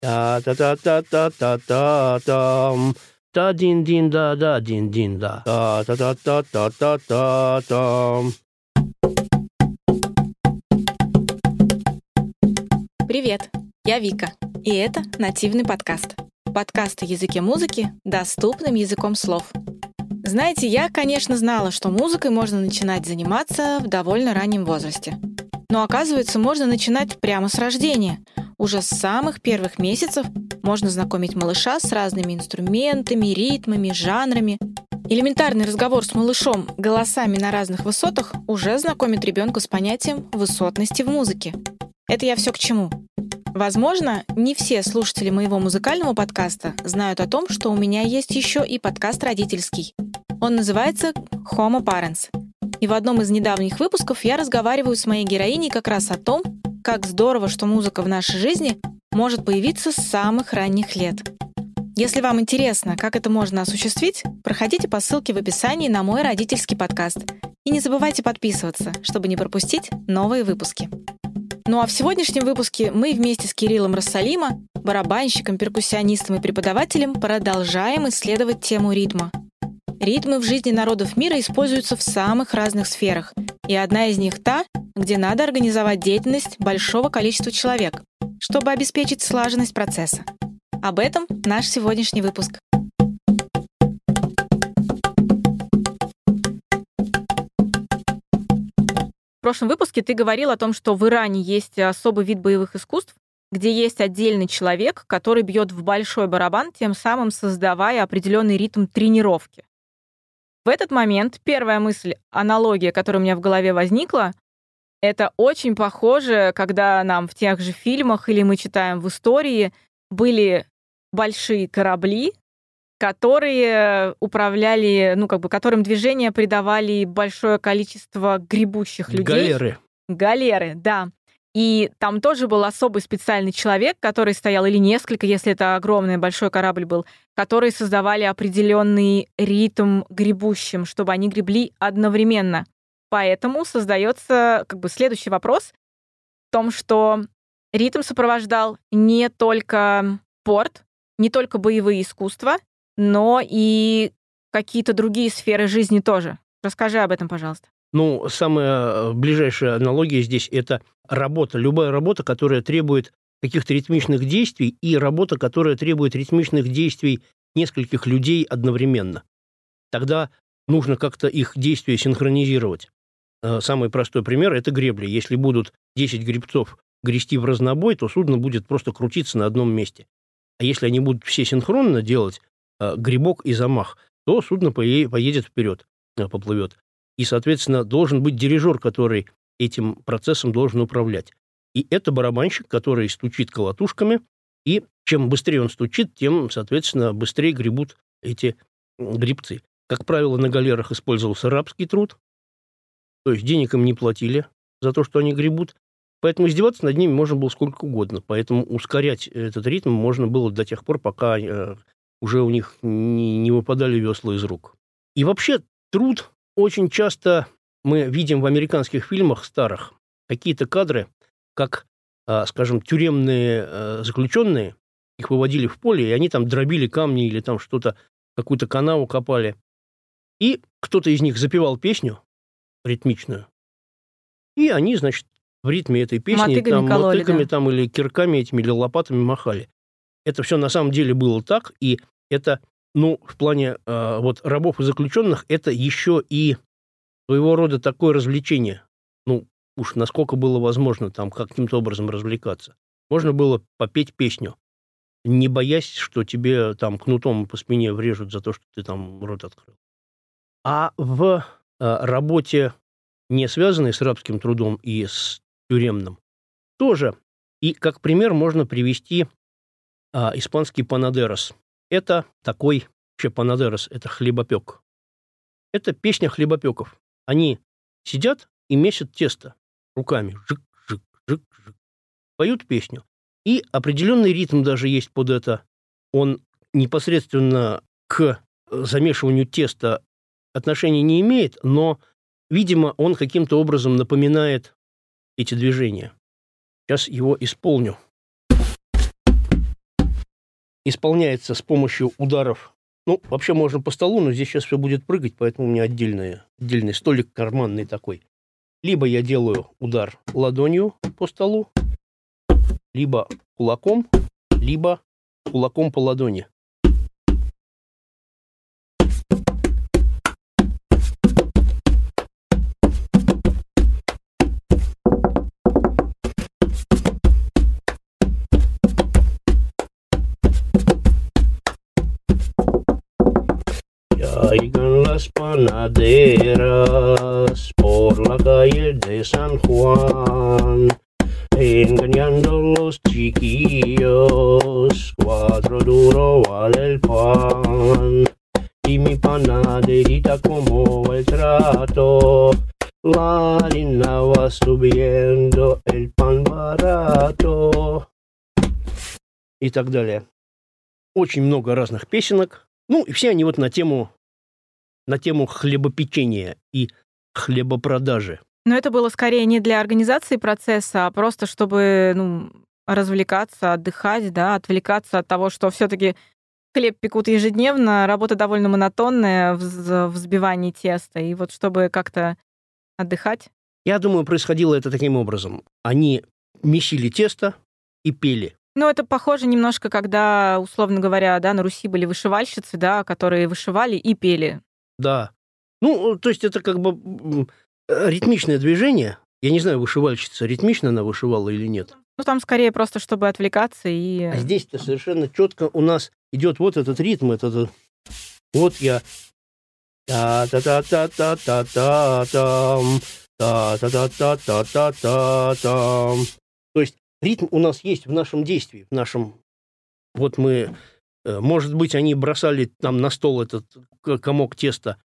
Та-та-та-та-та-та-там. Та-дин-дин-да-да-дин-дин-да. Та-та-та-та-та-та-там. Привет, я Вика, и это нативный подкаст. Подкаст о языке музыки доступным языком слов. Знаете, я, конечно, знала, что музыкой можно начинать заниматься в довольно раннем возрасте. Но оказывается, можно начинать прямо с рождения. Уже с самых первых месяцев можно знакомить малыша с разными инструментами, ритмами, жанрами. Элементарный разговор с малышом голосами на разных высотах уже знакомит ребенка с понятием высотности в музыке. Это я все к чему? Возможно, не все слушатели моего музыкального подкаста знают о том, что у меня есть еще и подкаст родительский. Он называется Homo Parents. И в одном из недавних выпусков я разговариваю с моей героиней как раз о том, как здорово, что музыка в нашей жизни может появиться с самых ранних лет. Если вам интересно, как это можно осуществить, проходите по ссылке в описании на мой родительский подкаст. И не забывайте подписываться, чтобы не пропустить новые выпуски. Ну а в сегодняшнем выпуске мы вместе с Кириллом Рассалима, барабанщиком, перкуссионистом и преподавателем, продолжаем исследовать тему ритма. Ритмы в жизни народов мира используются в самых разных сферах, и одна из них та, где надо организовать деятельность большого количества человек, чтобы обеспечить слаженность процесса. Об этом наш сегодняшний выпуск. В прошлом выпуске ты говорил о том, что в Иране есть особый вид боевых искусств, где есть отдельный человек, который бьет в большой барабан, тем самым создавая определенный ритм тренировки. В этот момент первая мысль, аналогия, которая у меня в голове возникла, это очень похоже, когда нам в тех же фильмах или мы читаем в истории были большие корабли, которые управляли, ну, как бы, которым движение придавали большое количество гребущих людей. Галеры. Галеры, да. И там тоже был особый специальный человек, который стоял, или несколько, если это огромный большой корабль был, которые создавали определенный ритм гребущим, чтобы они гребли одновременно. Поэтому создается как бы следующий вопрос в том, что ритм сопровождал не только порт, не только боевые искусства, но и какие-то другие сферы жизни тоже. Расскажи об этом, пожалуйста. Ну, самая ближайшая аналогия здесь – это работа. Любая работа, которая требует каких-то ритмичных действий, и работа, которая требует ритмичных действий нескольких людей одновременно. Тогда нужно как-то их действия синхронизировать. Э, самый простой пример – это гребли. Если будут 10 гребцов грести в разнобой, то судно будет просто крутиться на одном месте. А если они будут все синхронно делать э, грибок и замах, то судно поедет вперед, э, поплывет. И, соответственно, должен быть дирижер, который этим процессом должен управлять. И это барабанщик, который стучит колотушками, и чем быстрее он стучит, тем, соответственно, быстрее гребут эти грибцы. Как правило, на галерах использовался рабский труд, то есть денег им не платили за то, что они гребут, поэтому издеваться над ними можно было сколько угодно. Поэтому ускорять этот ритм можно было до тех пор, пока э, уже у них не, не выпадали весла из рук. И вообще труд очень часто мы видим в американских фильмах старых какие-то кадры, как, а, скажем, тюремные э, заключенные, их выводили в поле, и они там дробили камни или там что-то, какую-то канаву копали. И кто-то из них запевал песню ритмичную, и они, значит, в ритме этой песни мотыгами там, кололи, мотыками да. там, или кирками этими, или лопатами махали. Это все на самом деле было так, и это ну, в плане э, вот рабов и заключенных, это еще и своего рода такое развлечение. Ну, уж насколько было возможно там каким-то образом развлекаться. Можно было попеть песню, не боясь, что тебе там кнутом по спине врежут за то, что ты там рот открыл. А в э, работе, не связанной с рабским трудом и с тюремным, тоже. И как пример можно привести э, испанский панадерос. Это такой, вообще панадерос, это хлебопек. Это песня хлебопеков. Они сидят и месят тесто руками. Жик, жик, жик, жик. Поют песню. И определенный ритм даже есть под это. Он непосредственно к замешиванию теста отношения не имеет, но, видимо, он каким-то образом напоминает эти движения. Сейчас его исполню. Исполняется с помощью ударов. Ну, вообще можно по столу, но здесь сейчас все будет прыгать, поэтому у меня отдельный, отдельный столик карманный такой. Либо я делаю удар ладонью по столу, либо кулаком, либо кулаком по ладони. Caigan las panaderas por la calle de San Juan, engañando los chiquillos, cuatro duro vale el pan. Y mi panaderita como el trato, la harina va subiendo, el pan barato. И так далее. Очень много разных песенок. Ну, и все они вот на тему на тему хлебопечения и хлебопродажи. Но это было скорее не для организации процесса, а просто чтобы ну, развлекаться, отдыхать, да, отвлекаться от того, что все-таки хлеб пекут ежедневно, работа довольно монотонная в взбивании теста, и вот чтобы как-то отдыхать. Я думаю, происходило это таким образом. Они месили тесто и пели. Ну, это похоже немножко, когда, условно говоря, да, на Руси были вышивальщицы, да, которые вышивали и пели. Да. Ну, то есть это как бы э, ритмичное движение. Я не знаю, вышивальщица ритмично она вышивала или нет. Ну, там скорее просто, чтобы отвлекаться и... А здесь-то совершенно четко у нас идет вот этот ритм, этот... Вот я... Та-та-та-та-та-та-там, та-та-та-та-та-та-там. То есть ритм у нас есть в нашем действии, в нашем... Вот мы Э, может быть, они бросали там на стол этот комок теста,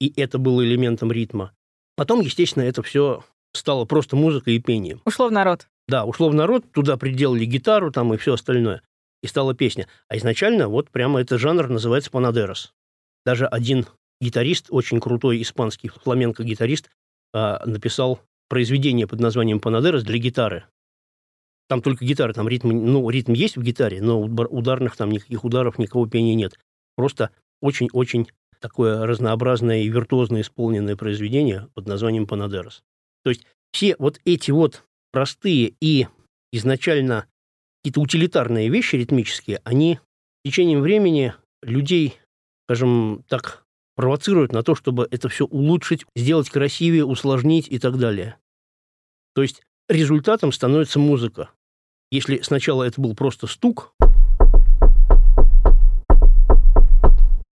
и это было элементом ритма. Потом, естественно, это все стало просто музыкой и пением. Ушло в народ. Да, ушло в народ, туда приделали гитару там и все остальное. И стала песня. А изначально вот прямо этот жанр называется панадерос. Даже один гитарист, очень крутой испанский фламенко-гитарист, а, написал произведение под названием «Панадерос» для гитары. Там только гитара, там ритм, ну, ритм есть в гитаре, но ударных там никаких ударов, никакого пения нет. Просто очень-очень такое разнообразное и виртуозно исполненное произведение под названием «Панадерос». То есть все вот эти вот простые и изначально какие-то утилитарные вещи ритмические, они с течением времени людей, скажем так, провоцируют на то, чтобы это все улучшить, сделать красивее, усложнить и так далее. То есть результатом становится музыка. Если сначала это был просто стук,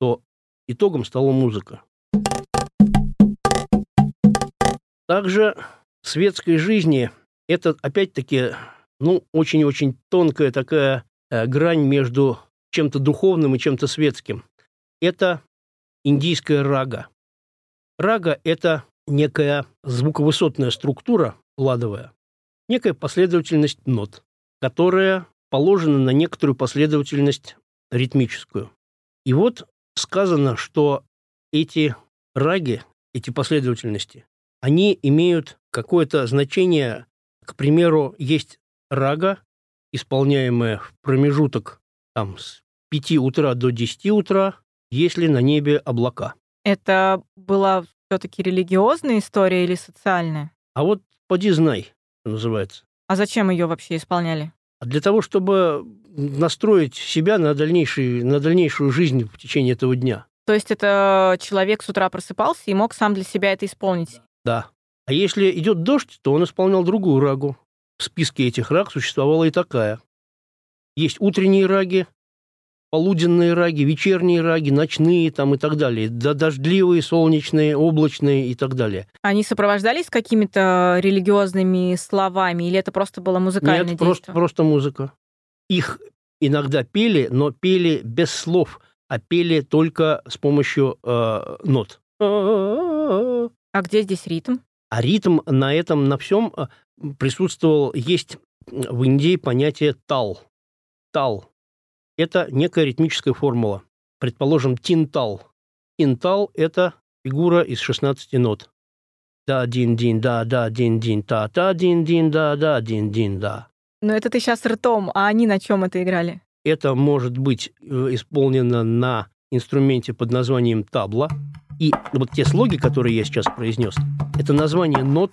то итогом стала музыка. Также в светской жизни это, опять-таки, ну, очень-очень тонкая такая э, грань между чем-то духовным и чем-то светским. Это индийская рага. Рага – это некая звуковысотная структура ладовая, некая последовательность нот которая положена на некоторую последовательность ритмическую. И вот сказано, что эти раги, эти последовательности, они имеют какое-то значение. К примеру, есть рага, исполняемая в промежуток там, с 5 утра до 10 утра, если на небе облака. Это была все-таки религиозная история или социальная? А вот поди знай, называется. А зачем ее вообще исполняли? А для того, чтобы настроить себя на, дальнейший, на дальнейшую жизнь в течение этого дня. То есть это человек с утра просыпался и мог сам для себя это исполнить? Да. А если идет дождь, то он исполнял другую рагу. В списке этих раг существовала и такая. Есть утренние раги, полуденные раги, вечерние раги, ночные там и так далее, да, дождливые, солнечные, облачные и так далее. Они сопровождались какими-то религиозными словами или это просто было музыкальное Нет, просто, просто музыка. Их иногда пели, но пели без слов, а пели только с помощью э, нот. А где здесь ритм? А ритм на этом, на всем э, присутствовал, есть в Индии понятие тал. Тал это некая ритмическая формула. Предположим, тинтал. Тинтал – это фигура из 16 нот. Да-дин-дин, да-да-дин-дин, та-та-дин-дин, да-да-дин-дин, да. Но это ты сейчас ртом, а они на чем это играли? это может быть э, исполнено на инструменте под названием табла. И вот те слоги, которые я сейчас произнес, это название нот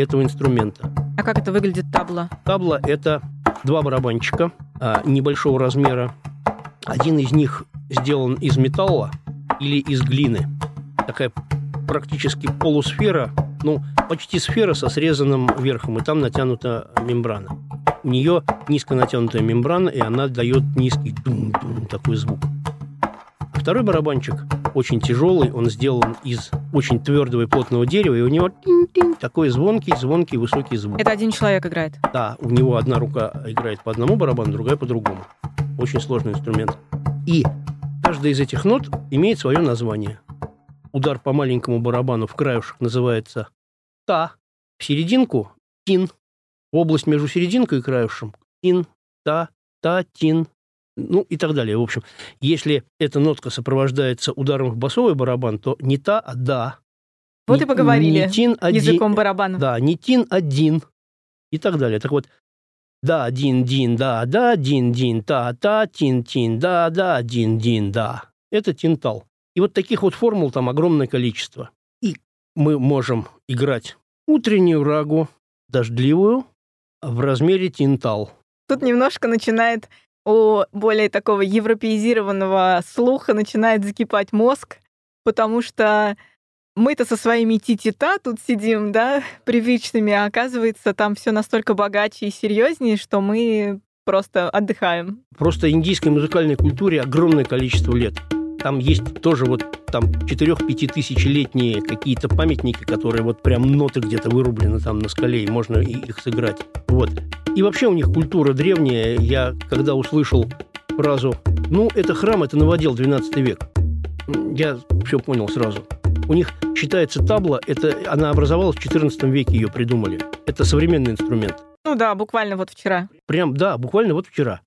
этого инструмента. А как это выглядит табла? Табла – это два барабанчика а, небольшого размера. Один из них сделан из металла или из глины. Такая практически полусфера, ну, почти сфера со срезанным верхом, и там натянута мембрана. У нее низко натянутая мембрана, и она дает низкий дум-дум, такой звук. Второй барабанчик очень тяжелый, он сделан из очень твердого и плотного дерева, и у него такой звонкий, звонкий, высокий звук. Это один человек играет? Да, у него одна рука играет по одному барабану, другая по другому. Очень сложный инструмент. И каждая из этих нот имеет свое название. Удар по маленькому барабану в краюшек называется та, в серединку – тин, область между серединкой и краюшем – тин, та, та, тин, ну и так далее. В общем, если эта нотка сопровождается ударом в басовый барабан, то не та, а да. Вот не, и поговорили не тин один, языком барабана. Да, не тин один и так далее. Так вот, да, дин, дин, да, да, дин, дин, та, та, тин, тин, да, да, дин, дин, да. Это тинтал. И вот таких вот формул там огромное количество. И мы можем играть утреннюю рагу, дождливую, в размере тинтал. Тут немножко начинает у более такого европеизированного слуха начинает закипать мозг, потому что мы-то со своими титита тут сидим, да, привычными, а оказывается, там все настолько богаче и серьезнее, что мы просто отдыхаем. Просто индийской музыкальной культуре огромное количество лет. Там есть тоже вот там 4-5 тысячелетние какие-то памятники, которые вот прям ноты где-то вырублены там на скале, и можно их сыграть. Вот. И вообще у них культура древняя. Я когда услышал фразу «Ну, это храм, это новодел 12 век», я все понял сразу. У них считается табла, это, она образовалась в 14 веке, ее придумали. Это современный инструмент. Ну да, буквально вот вчера. Прям, да, буквально вот вчера.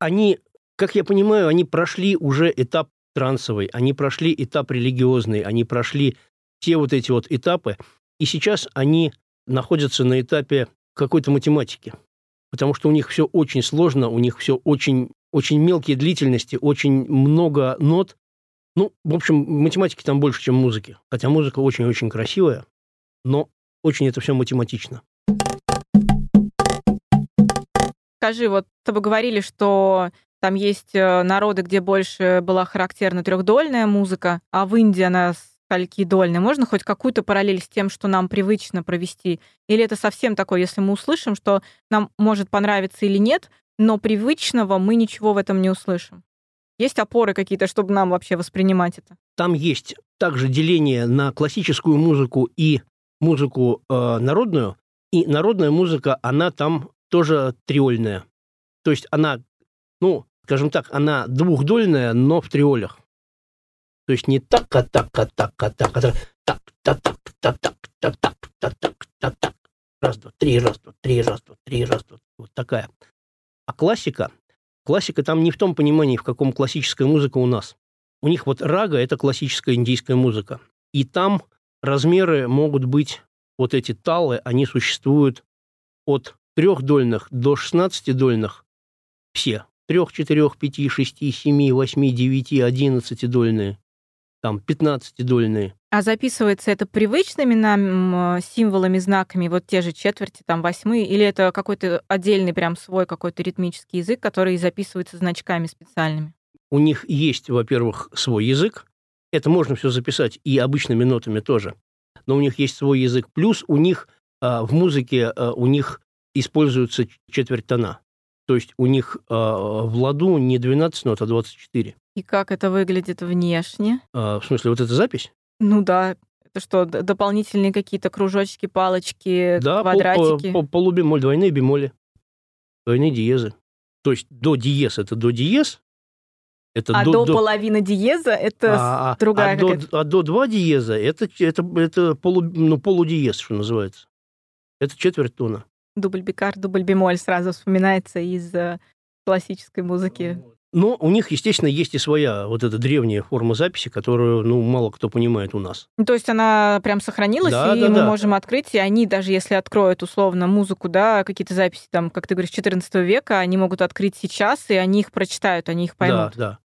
Они, как я понимаю, они прошли уже этап трансовый, они прошли этап религиозный, они прошли все вот эти вот этапы, и сейчас они находятся на этапе какой-то математики, потому что у них все очень сложно, у них все очень, очень мелкие длительности, очень много нот. Ну, в общем, математики там больше, чем музыки. Хотя музыка очень-очень красивая, но очень это все математично. Скажи, вот с тобой говорили, что там есть э, народы, где больше была характерна трехдольная музыка, а в Индии она скольки дольная. Можно хоть какую-то параллель с тем, что нам привычно провести? Или это совсем такое, если мы услышим, что нам может понравиться или нет, но привычного мы ничего в этом не услышим? Есть опоры какие-то, чтобы нам вообще воспринимать это? Там есть также деление на классическую музыку и музыку э, народную. И народная музыка, она там тоже триольная. То есть она, ну, скажем так, она двухдольная, но в триолях. То есть не так, а так, а так, а так, а так, так, та так, та так, та так, та так, та так. Раз, два, три, раз, два, три, раз, два, три, раз, два. Вот такая. А классика, классика там не в том понимании, в каком классическая музыка у нас. У них вот рага – это классическая индийская музыка. И там размеры могут быть, вот эти талы, они существуют от трехдольных до 16-дольных все. Трех, четырех, пяти, шести, семи, восьми, девяти, одиннадцатидольные, там, пятнадцатидольные. А записывается это привычными нам символами, знаками, вот те же четверти, там, восьмые, или это какой-то отдельный прям свой какой-то ритмический язык, который записывается значками специальными? У них есть, во-первых, свой язык. Это можно все записать и обычными нотами тоже. Но у них есть свой язык. Плюс у них а, в музыке а, у них используются четверть тона. То есть у них э, в ладу не 12 нот, а 24. И как это выглядит внешне? Э, в смысле, вот эта запись? Ну да. Это что, дополнительные какие-то кружочки, палочки, да, квадратики? Да, полубемоль, двойные бемоли, двойные диезы. То есть до диез – это до диез, это а до, до, половины диеза это а, а другая а до, а до два диеза это, это, это полу, ну, полудиез, что называется. Это четверть тона дубль бикар, дубль бемоль сразу вспоминается из э, классической музыки. Но у них, естественно, есть и своя вот эта древняя форма записи, которую, ну, мало кто понимает у нас. Ну, то есть она прям сохранилась, Да, и да, мы да. можем открыть, и они, даже если откроют условно музыку, да, какие-то записи, там, как ты говоришь, 14 века, они могут открыть сейчас, и они их прочитают, они их поймут. Да, да.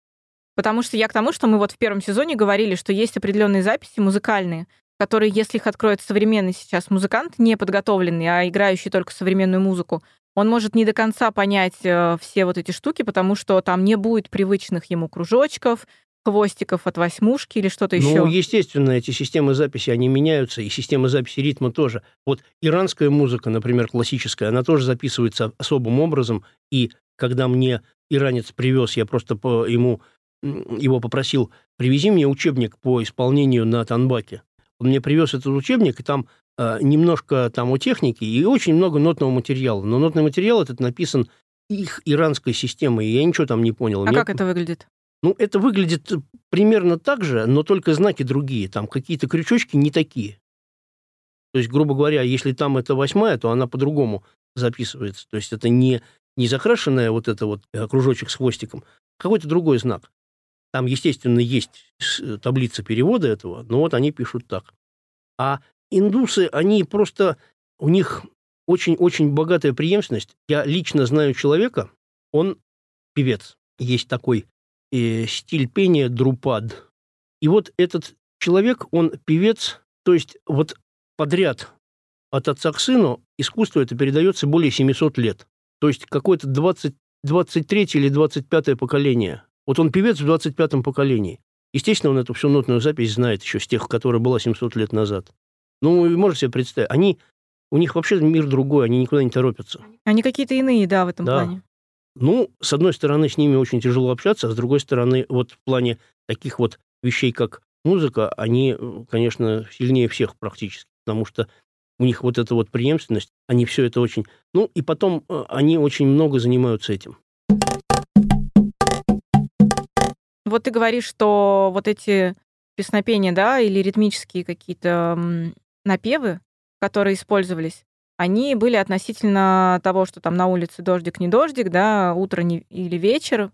Потому что я к тому, что мы вот в первом сезоне говорили, что есть определенные записи музыкальные, которые, если их откроет современный сейчас музыкант, не подготовленный, а играющий только современную музыку, он может не до конца понять э, все вот эти штуки, потому что там не будет привычных ему кружочков, хвостиков от восьмушки или что-то еще. Ну, естественно, эти системы записи, они меняются, и системы записи ритма тоже. Вот иранская музыка, например, классическая, она тоже записывается особым образом, и когда мне иранец привез, я просто по ему его попросил, привези мне учебник по исполнению на танбаке. Он мне привез этот учебник, и там э, немножко там о технике и очень много нотного материала. Но нотный материал этот написан их иранской системой, и я ничего там не понял. а Мне- как это выглядит? ну, это выглядит примерно так же, но только знаки другие. Там какие-то крючочки не такие. То есть, грубо говоря, если там это восьмая, то она по-другому записывается. То есть это не, не закрашенная вот это вот э, кружочек с хвостиком, а какой-то другой знак. Там, естественно, есть с- таблица перевода этого, но вот они пишут так. А индусы, они просто... У них очень-очень богатая преемственность. Я лично знаю человека, он певец. Есть такой э, стиль пения друпад. И вот этот человек, он певец, то есть вот подряд от отца к сыну искусство это передается более 700 лет. То есть какое-то 20, 23 или 25 поколение. Вот он певец в 25-м поколении. Естественно, он эту всю нотную запись знает еще с тех, которая была 700 лет назад. Ну, вы можете себе представить, они, у них вообще мир другой, они никуда не торопятся. Они какие-то иные, да, в этом Да. плане. Ну, с одной стороны, с ними очень тяжело общаться, а с другой стороны, вот в плане таких вот вещей, как музыка, они, конечно, сильнее всех практически, потому что у них вот эта вот преемственность, они все это очень... Ну, и потом э, они очень много занимаются этим. Вот ты говоришь, что вот эти песнопения, да, или ритмические какие-то напевы, которые использовались, они были относительно того, что там на улице дождик, не дождик, да, утро не, или вечер.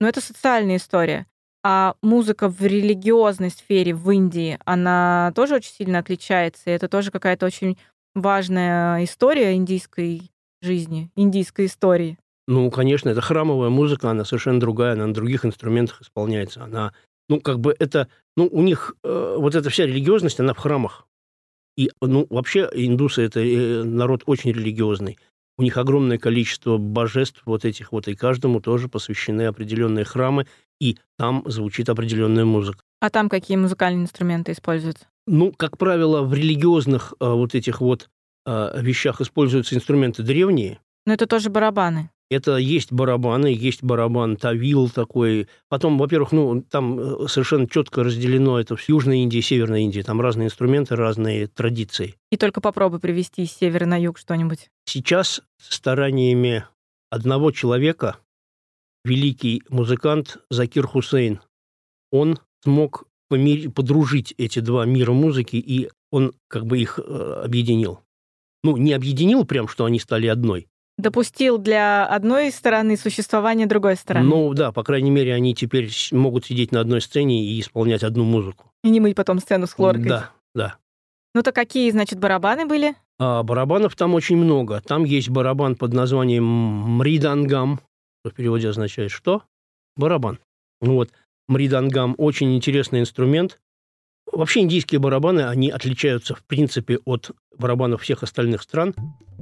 Но это социальная история. А музыка в религиозной сфере в Индии, она тоже очень сильно отличается. И это тоже какая-то очень важная история индийской жизни, индийской истории. Ну, конечно, это храмовая музыка, она совершенно другая, она на других инструментах исполняется. Она, ну, как бы это... Ну, у них э, вот эта вся религиозность, она в храмах. И, ну, вообще индусы – это э, народ очень религиозный. У них огромное количество божеств вот этих вот, и каждому тоже посвящены определенные храмы, и там звучит определенная музыка. А там какие музыкальные инструменты используются? Ну, как правило, в религиозных э, вот этих вот э, вещах используются инструменты древние, Ну, это тоже барабаны. Это есть барабаны, есть барабан Тавил такой. Потом, во-первых, ну, там э, совершенно четко разделено это в Южной Индии и Северной Индии. Там разные инструменты, разные традиции. И только попробуй привести с севера на юг что-нибудь. Сейчас стараниями одного человека, великий музыкант Закир Хусейн, он смог подружить эти два мира музыки, и он как бы их э, объединил. Ну, не объединил прям, что они стали одной, Допустил для одной стороны существование другой стороны. Ну да, по крайней мере, они теперь могут сидеть на одной сцене и исполнять одну музыку. И не мыть потом сцену с хлоркой. Да, да. Ну то какие, значит, барабаны были? А барабанов там очень много. Там есть барабан под названием мридангам, что в переводе означает что? Барабан. Вот. Мридангам очень интересный инструмент. Вообще индийские барабаны, они отличаются в принципе от барабанов всех остальных стран,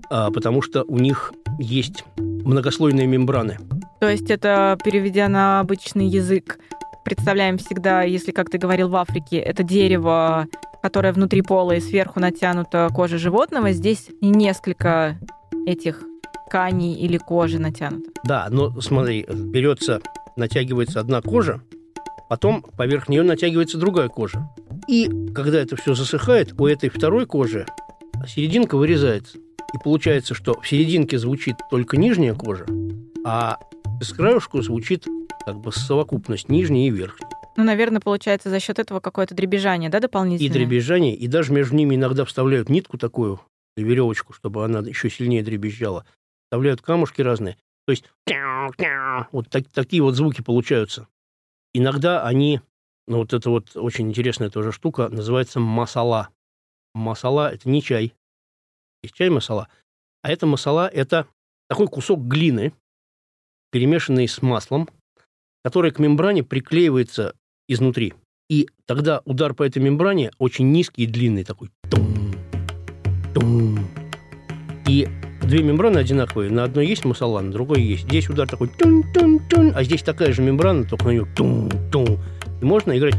а, потому что у них есть многослойные мембраны. То есть это, переведя на обычный язык, представляем всегда, если, как ты говорил, в Африке, это дерево, которое внутри пола и сверху натянута кожа животного. Здесь несколько этих тканей или кожи натянуто. Да, но смотри, берется, натягивается одна кожа, потом поверх нее натягивается другая кожа. И когда это все засыхает, у этой второй кожи серединка вырезается. И получается, что в серединке звучит только нижняя кожа, а с краешку звучит как бы совокупность нижней и верхней. Ну, наверное, получается за счет этого какое-то дребезжание, да, И дополнительное? дребезжание, и даже между ними иногда вставляют нитку такую, веревочку, чтобы она еще сильнее дребезжала. Вставляют камушки разные. То есть вот так, такие вот звуки получаются. Иногда они, ну вот это вот очень интересная тоже штука, называется масала. Масала – это не чай. Есть чай масала. А это масала – это такой кусок глины, перемешанный с маслом, который к мембране приклеивается изнутри. И тогда удар по этой мембране очень низкий и длинный такой. Тум, тум. И две мембраны одинаковые. На одной есть масала, на другой есть. Здесь удар такой тун тун тун, а здесь такая же мембрана, только на нее тун тун. И можно играть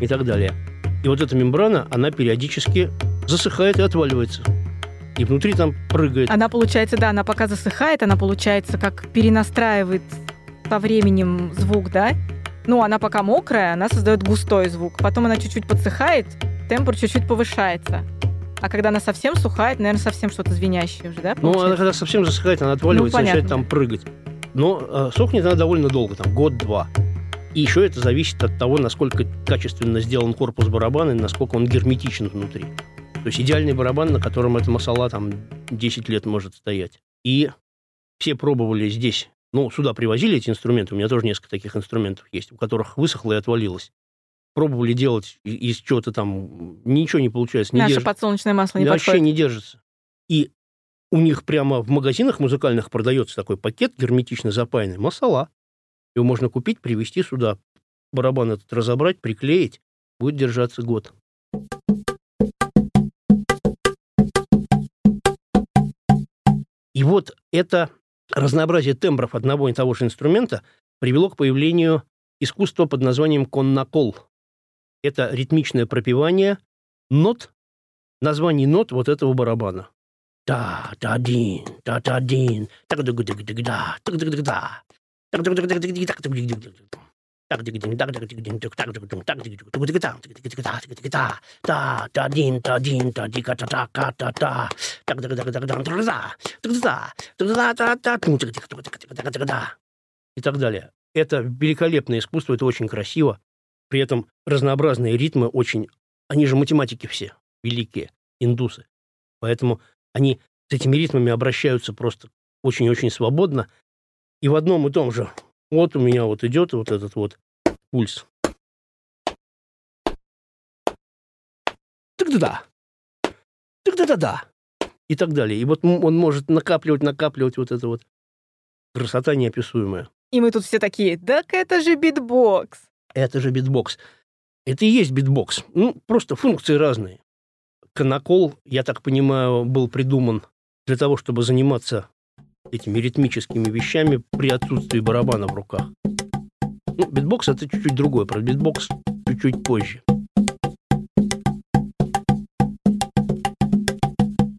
и так далее. И вот эта мембрана, она периодически засыхает и отваливается. И внутри там прыгает. Она получается, да, она пока засыхает, она получается как перенастраивает со временем звук, да? Ну, она пока мокрая, она создает густой звук. Потом она чуть-чуть подсыхает, тембр чуть-чуть повышается. А когда она совсем сухает, наверное, совсем что-то звенящее уже, да? Получается? Ну, она когда совсем засыхает, она отваливается, ну, начинает там прыгать. Но э, сохнет она довольно долго, там год-два. И еще это зависит от того, насколько качественно сделан корпус барабана и насколько он герметичен внутри. То есть идеальный барабан, на котором эта масала там 10 лет может стоять. И все пробовали здесь, ну, сюда привозили эти инструменты, у меня тоже несколько таких инструментов есть, у которых высохло и отвалилось пробовали делать из чего-то там, ничего не получается. Не Наше держит. подсолнечное масло не Вообще подходит. не держится. И у них прямо в магазинах музыкальных продается такой пакет герметично запаянный, масала. Его можно купить, привезти сюда, барабан этот разобрать, приклеить, будет держаться год. И вот это разнообразие тембров одного и того же инструмента привело к появлению искусства под названием коннакол – это ритмичное пропевание нот, названий нот вот этого барабана. Та та дин та та дин так так так так да так так так да так так так так так так и так далее. Это великолепное искусство, это очень красиво. При этом разнообразные ритмы очень... Они же математики все, великие, индусы. Поэтому они с этими ритмами обращаются просто очень-очень свободно. И в одном и том же. Вот у меня вот идет вот этот вот пульс. Так-да-да. Так-да-да-да. И так далее. И вот он может накапливать, накапливать вот это вот. Красота неописуемая. И мы тут все такие, так это же битбокс. Это же битбокс. Это и есть битбокс. Ну, просто функции разные. Коннакол, я так понимаю, был придуман для того, чтобы заниматься этими ритмическими вещами при отсутствии барабана в руках. Ну, битбокс это чуть-чуть другое, про битбокс чуть-чуть позже.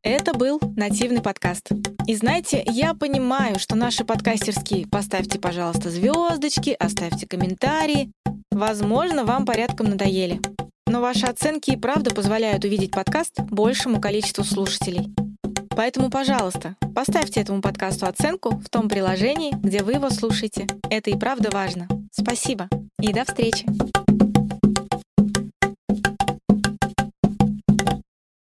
Это был нативный подкаст. И знаете, я понимаю, что наши подкастерские «поставьте, пожалуйста, звездочки», «оставьте комментарии», Возможно, вам порядком надоели. Но ваши оценки и правда позволяют увидеть подкаст большему количеству слушателей. Поэтому, пожалуйста, поставьте этому подкасту оценку в том приложении, где вы его слушаете. Это и правда важно. Спасибо и до встречи!